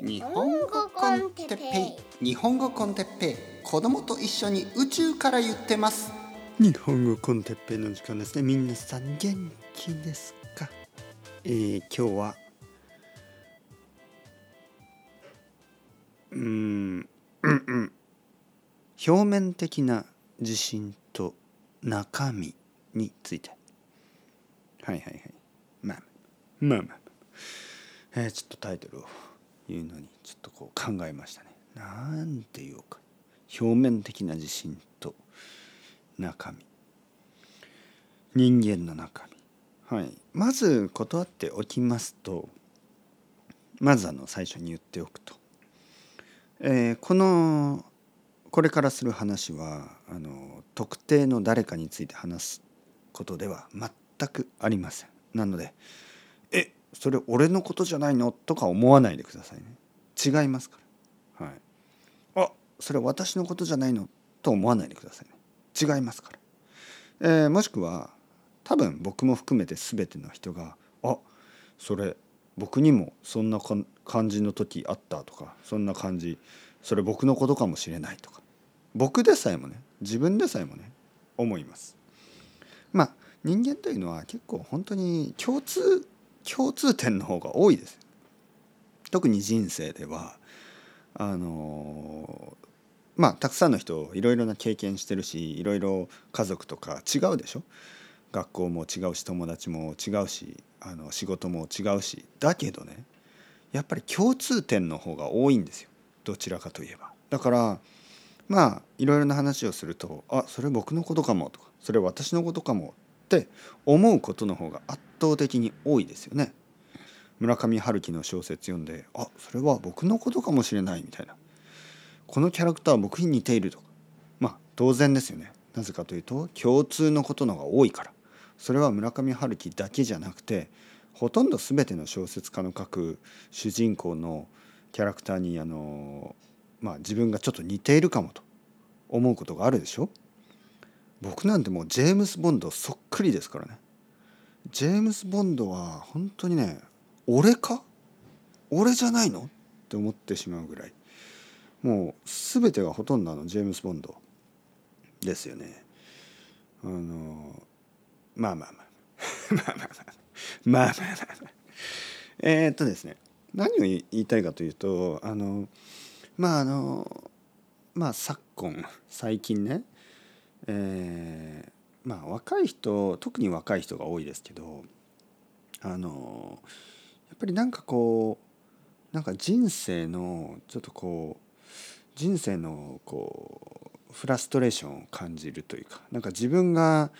日本語コンテッペイ。日本語コンテッペイ。子供と一緒に宇宙から言ってます。日本語コンテッペイの時間ですね。皆さん元気ですか？えー、今日はうーんうんうん。表面的な自信と中身について。はいはいはい。まあまあ。まあまあ、えー、ちょっとタイトルを言うのにちょっとこう考えましたね。なんて言おうか表面的な自信と中身。人間の中身。はい。まず断っておきますとまずあの最初に言っておくと、えー、このこれからする話はあの特定の誰かについて話すことでは全くありません。なので「えそれ俺のことじゃないの?」とか思わないでくださいね。違いますから。はい、あそれ私のことじゃないのと思わないでくださいね。違いますから。えー、もしくは多分僕も含めて全ての人が「あそれ僕にもそんな感じの時あった」とか「そんな感じそれ僕のことかもしれない」とか僕でさえもね自分でさえもね思います。まあ人間というのは結構本当に共通共通点の方が多いです。特に人生ではあのまあたくさんの人いろいろな経験してるしいろいろ家族とか違うでしょ？学校も違うし友達も違うしあの仕事も違うしだけどねやっぱり共通点の方が多いんですよどちらかといえば。だからまあいろいろな話をすると「あそれ僕のことかも」とか「それ私のことかも」って思うことの方が圧倒的に多いですよね。村上春樹の小説読んで「あそれは僕のことかもしれない」みたいな「このキャラクターは僕に似ている」とかまあ当然ですよね。なぜかというと共通のことの方が多いからそれは村上春樹だけじゃなくてほとんど全ての小説家の書く主人公のキャラクターにあのまあ自分がちょっと似ているかもと思うことがあるでしょ僕なんてもうジェームス・ボンドそっくりですからね。ジェームス・ボンドは本当にね俺か？俺じゃないの？って思ってしまうぐらい。もう全てがほとんどのジェームス・ボンドですよね。あの まあまあまあ。まあまあまあ。まあまあまあえ、っとですね。何を言いたいかというとあのまああのまあ昨今最近ねえー、まあ若い人特に若い人が多いですけどあのやっぱりなんかこうなんか人生のちょっとこう人生のこうフラストレーションを感じるというかなんか自分が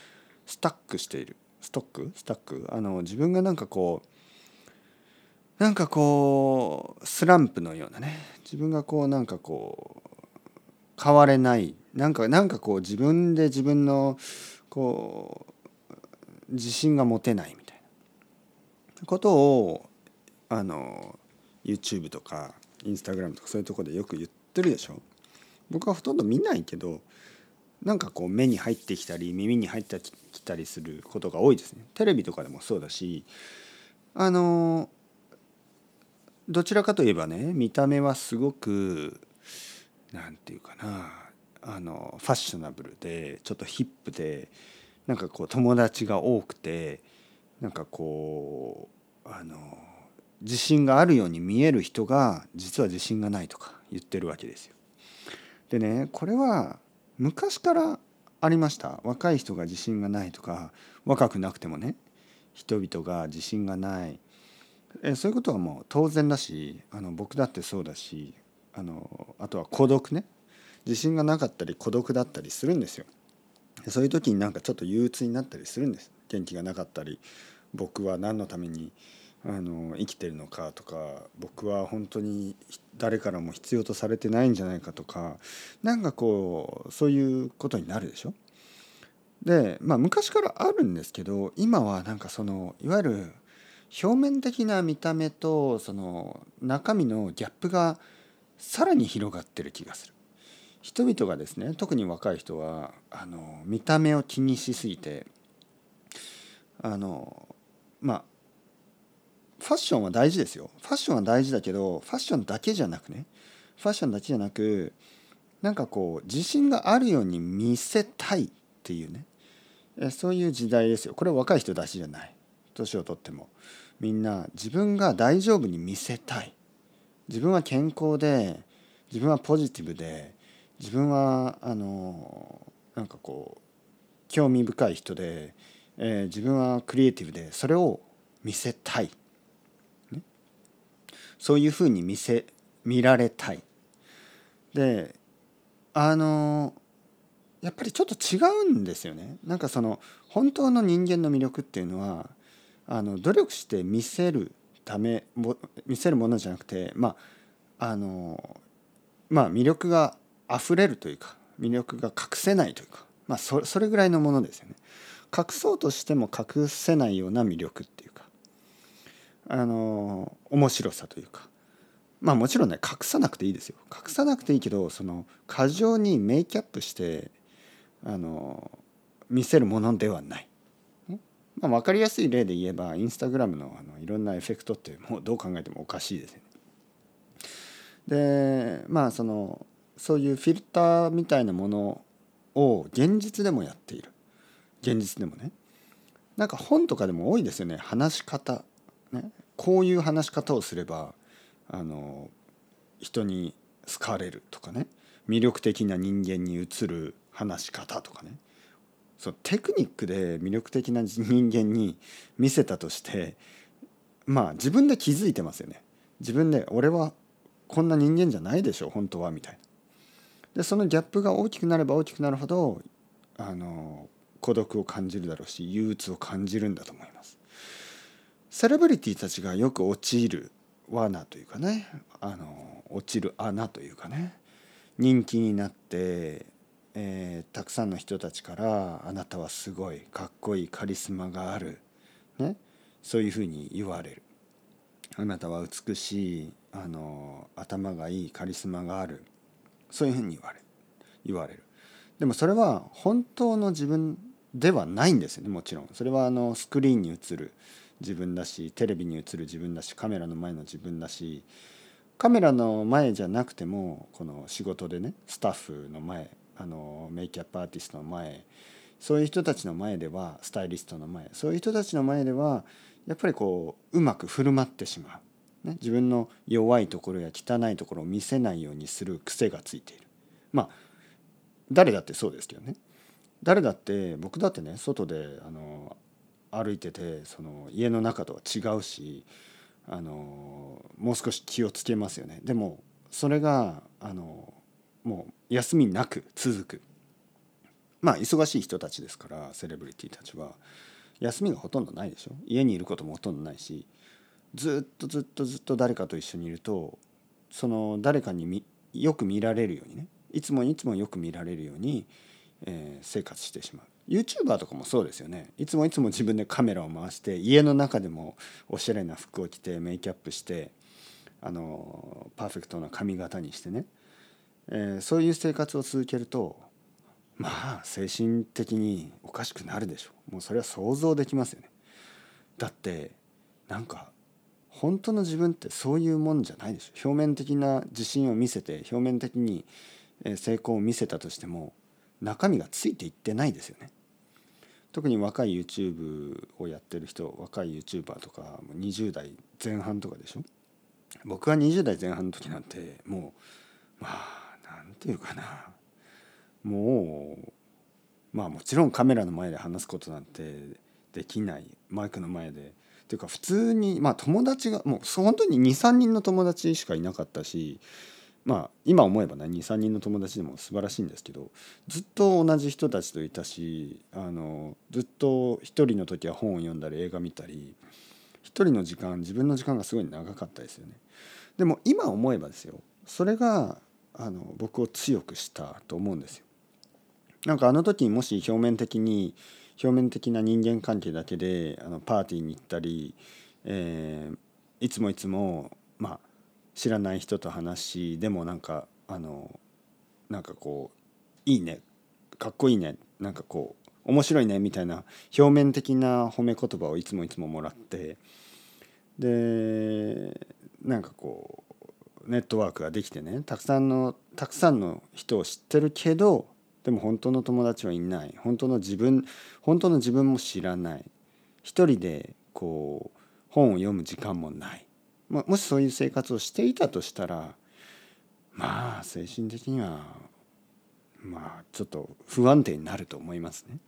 スタックしているストック？スタック？あの自分がなんかこうなんかこうスランプのようなね自分がこうなんかこう変われない。なんかなんかこう自分で自分のこう自信が持てないみたいな。ことをあの YouTube とか Instagram とかそういうとこでよく言ってるでしょ。僕はほとんど見ないけどなんかこう目に入ってきたり耳に入ってきたりすることが多いですね。テレビとかでもそうだしあのどちらかといえばね見た目はすごく何て言うかなあのファッショナブルでちょっとヒップでなんかこう友達が多くてなんかこうあの自信があるように見える人が実は自信がないとか言ってるわけですよ。でねこれは昔からありました若い人が自信がないとか若くなくてもね人々が自信がないえそういうことはもう当然だしあの僕だってそうだしあのあとは孤独ね自信がなかったり孤独だったりするんですよ。そういう時になんかちょっと憂鬱になったりするんです。元気がなかったり僕は何のためにあの生きてるのかとか僕は本当に誰からも必要とされてないんじゃないかとかなんかこうそういうことになるでしょ。でまあ昔からあるんですけど今はなんかそのいわゆる表面的な見た目とその中身のギャップがさらに広がってる気がする。人々がですね特に若い人はあの見た目を気にしすぎてあのまあファッションは大事ですよ。ファッションは大事だけどファッションだけじゃなくねファッションだけじゃなくなんかこう自信があるように見せたいっていうねそういう時代ですよ。これ若い人だけじゃない。年をとっても。みんな自分が大丈夫に見せたい。自分は健康で自分はポジティブで自分はあのなんかこう興味深い人で、えー、自分はクリエイティブでそれを見せたい、ね、そういうふうに見せ見られたい。であのやっぱりちょっと違うんですよね。なんかその本当の人間の魅力っていうのはあの努力して見せるため見せるものじゃなくてまああのまあ魅力が溢れるというか魅力が隠せないというかまあそれぐらいのものですよね隠そうとしても隠せないような魅力っていうかあの面白さというかまあもちろんね隠さなくていいですよ隠さなくていいけどその過剰にメイキャップしてあの見せるものではない。まあ、分かりやすい例で言えばインスタグラムのあのいろんなエフェクトってもうどう考えてもおかしいですよね。でまあそのそういうフィルターみたいなものを現実でもやっている。現実でもね。なんか本とかでも多いですよね。話し方、ね、こういう話し方をすればあの人に好かれるとかね。魅力的な人間に映る話し方とかね。そのテクニックで魅力的な人間に見せたとしてまあ自分で気づいてますよね。自分で俺はこんな人間じゃないでしょ本当はみたいな。でそのギャップが大きくなれば大きくなるほどあの孤独を感じるだろうし憂鬱を感じるんだと思います。セレブリティたちがよく陥る罠というかね。あの落ちる穴というかね。人気になって、えー、たくさんの人たちから「あなたはすごいかっこいいカリスマがある」ね、そういうふうに言われる「あなたは美しいあの頭がいいカリスマがある」そういうふうに言われる。言われる。でもそれは本当の自分ではないんですよねもちろん。それはあのスクリーンに映る自分だしテレビに映る自分だしカメラの前の自分だしカメラの前じゃなくてもこの仕事でねスタッフの前あのメイキャップアーティストの前そういう人たちの前ではスタイリストの前そういう人たちの前ではやっぱりこううまく振る舞ってしまう、ね、自分の弱いところや汚いところを見せないようにする癖がついている。まあ誰だってそうですけどね。誰だって僕だってね外であの歩いててその家の中とは違うしあのもう少し気をつけますよね。でもそれがあのもう休みなく続く。まあ忙しい人たちですからセレブリティたちは。休みがほとんどないでしょ。家にいることもほとんどないしずっとずっとずっと誰かと一緒にいるとその誰かによく見られるようにねいつもいつもよく見られるように、えー、生活してしまう。YouTuber とかもそうですよね。いつもいつも自分でカメラを回して家の中でもおしゃれな服を着てメイキャップしてあのパーフェクトな髪型にしてね、えー、そういう生活を続けるとまあ精神的におかしくなるでしょう。もうそれは想像できますよね。だってなんか本当の自分ってそういうもんじゃないでしょ。表面的な自信を見せて表面的に成功を見せたとしても中身がついていってないですよね。特に若い YouTube をやってる人若い YouTuber とか20代前半とかでしょ。僕は20代前半の時なんてもうまあていうかな。もうまあもちろんカメラの前で話すことなんてできない。マイクの前で。っていうか普通にまあ友達がもう本当に23人の友達しかいなかったしまあ今思えばね23人の友達でも素晴らしいんですけどずっと同じ人たちといたしあのずっと一人の時は本を読んだり映画見たり一人の時間自分の時間がすごい長かったですよね。でも今思えばですよそれがあの僕を強くしたと思うんですよ。なんかあの時にもし表面的に表面的な人間関係だけであのパーティーに行ったり、えー、いつもいつもまあ知らない人と話しでもなんかあのなんかこういいねかっこいいねなんかこう面白いねみたいな表面的な褒め言葉をいつもいつももらってでなんかこうネットワークができてねたくさんのたくさんの人を知ってるけどでも本当の友達はいない。本当の自分本当の自分も知らない。一人でこう本を読む時間もない、まもしそういう生活をしていたとしたらまあ精神的にはまあちょっと不安定になると思いますね。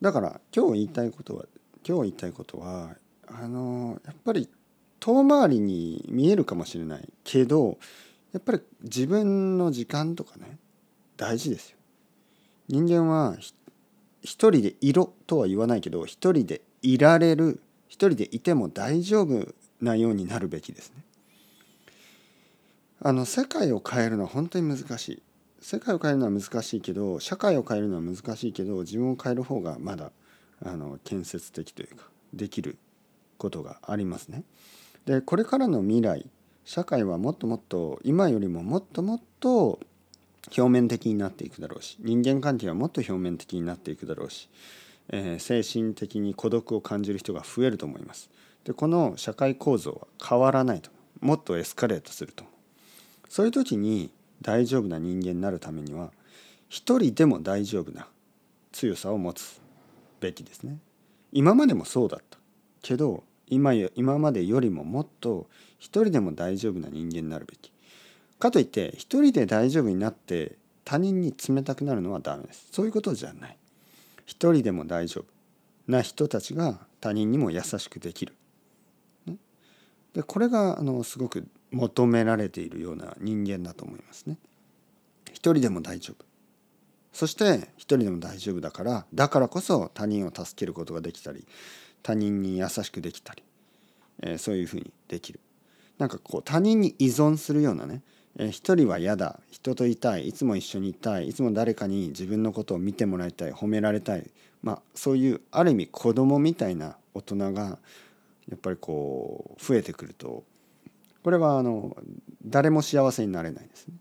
だから今日言いたいことは今日言いたいことはあのやっぱり遠回りに見えるかもしれないけどやっぱり自分の時間とかね大事ですよ。人間は一人でいろとは言わないけど一人でいられる一人でいても大丈夫なようになるべきですね。あの世界を変えるのは本当に難しい。世界を変えるのは難しいけど社会を変えるのは難しいけど自分を変える方がまだあの建設的というかできることがありますね。でこれからの未来社会はもっともっと今よりももっともっと表面的になっていくだろうし人間関係はもっと表面的になっていくだろうし、えー、精神的に孤独を感じる人が増えると思います。でこの社会構造は変わらないともっとエスカレートするとそういう時に大丈夫な人間になるためには一人でも大丈夫な強さを持つべきですね。今までもそうだったけど今今までよりももっと一人でも大丈夫な人間になるべき。かといって一人で大丈夫になって他人に冷たくなるのはダメです。そういうことじゃない。一人でも大丈夫な人たちが他人にも優しくできる。ねでこれがあのすごく求められているような人間だと思いますね。一人でも大丈夫。そして一人でも大丈夫だからだからこそ他人を助けることができたり他人に優しくできたり、えー、そういうふうにできる。なんかこう他人に依存するようなね、えー、一人は嫌だ人といたいいつも一緒にいたいいつも誰かに自分のことを見てもらいたい褒められたいまあそういうある意味子供みたいな大人がやっぱりこう増えてくるとこれはあの誰も幸せになれないですね。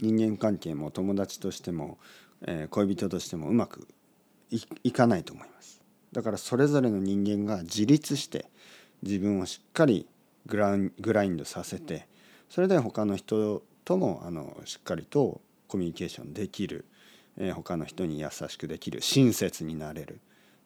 人間関係も友達としても、えー、恋人としてもうまくいかないと思います。だからそれぞれの人間が自立して自分をしっかりグラグラインドさせてそれで他の人ともあのしっかりとコミュニケーションできる、えー、他の人に優しくできる親切になれる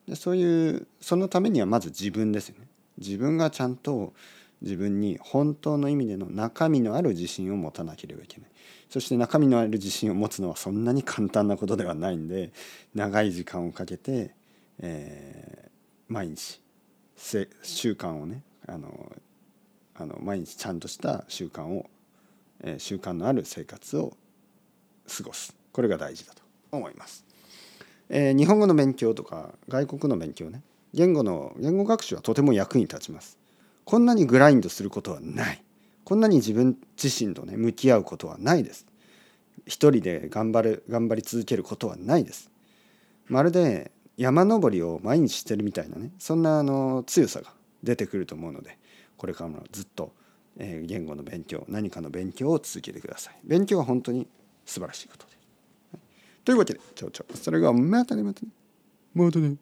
でそういうそのためにはまず自分ですよね。自分がちゃんと自分に本当の意味での中身のある自信を持たなければいけないそして中身のある自信を持つのはそんなに簡単なことではないんで長い時間をかけて、えー、毎日習慣をねあのあの毎日ちゃんとした習慣を、えー、習慣のある生活を過ごす。これが大事だと。思います。えー、日本語の勉強とか外国の勉強ね。言語の言語学習はとても役に立ちます。こんなにグラインドすることはない。こんなに自分自身とね向き合うことはないです。一人で頑張る頑張り続けることはないです。まるで山登りを毎日してるみたいなねそんなあの強さが出てくると思うのでこれからもずっと、えー、言語の勉強何かの勉強を続けてください。勉強は本当に素晴らしいことで。す、というわけでちょうちょそれがまたねまたね。またね。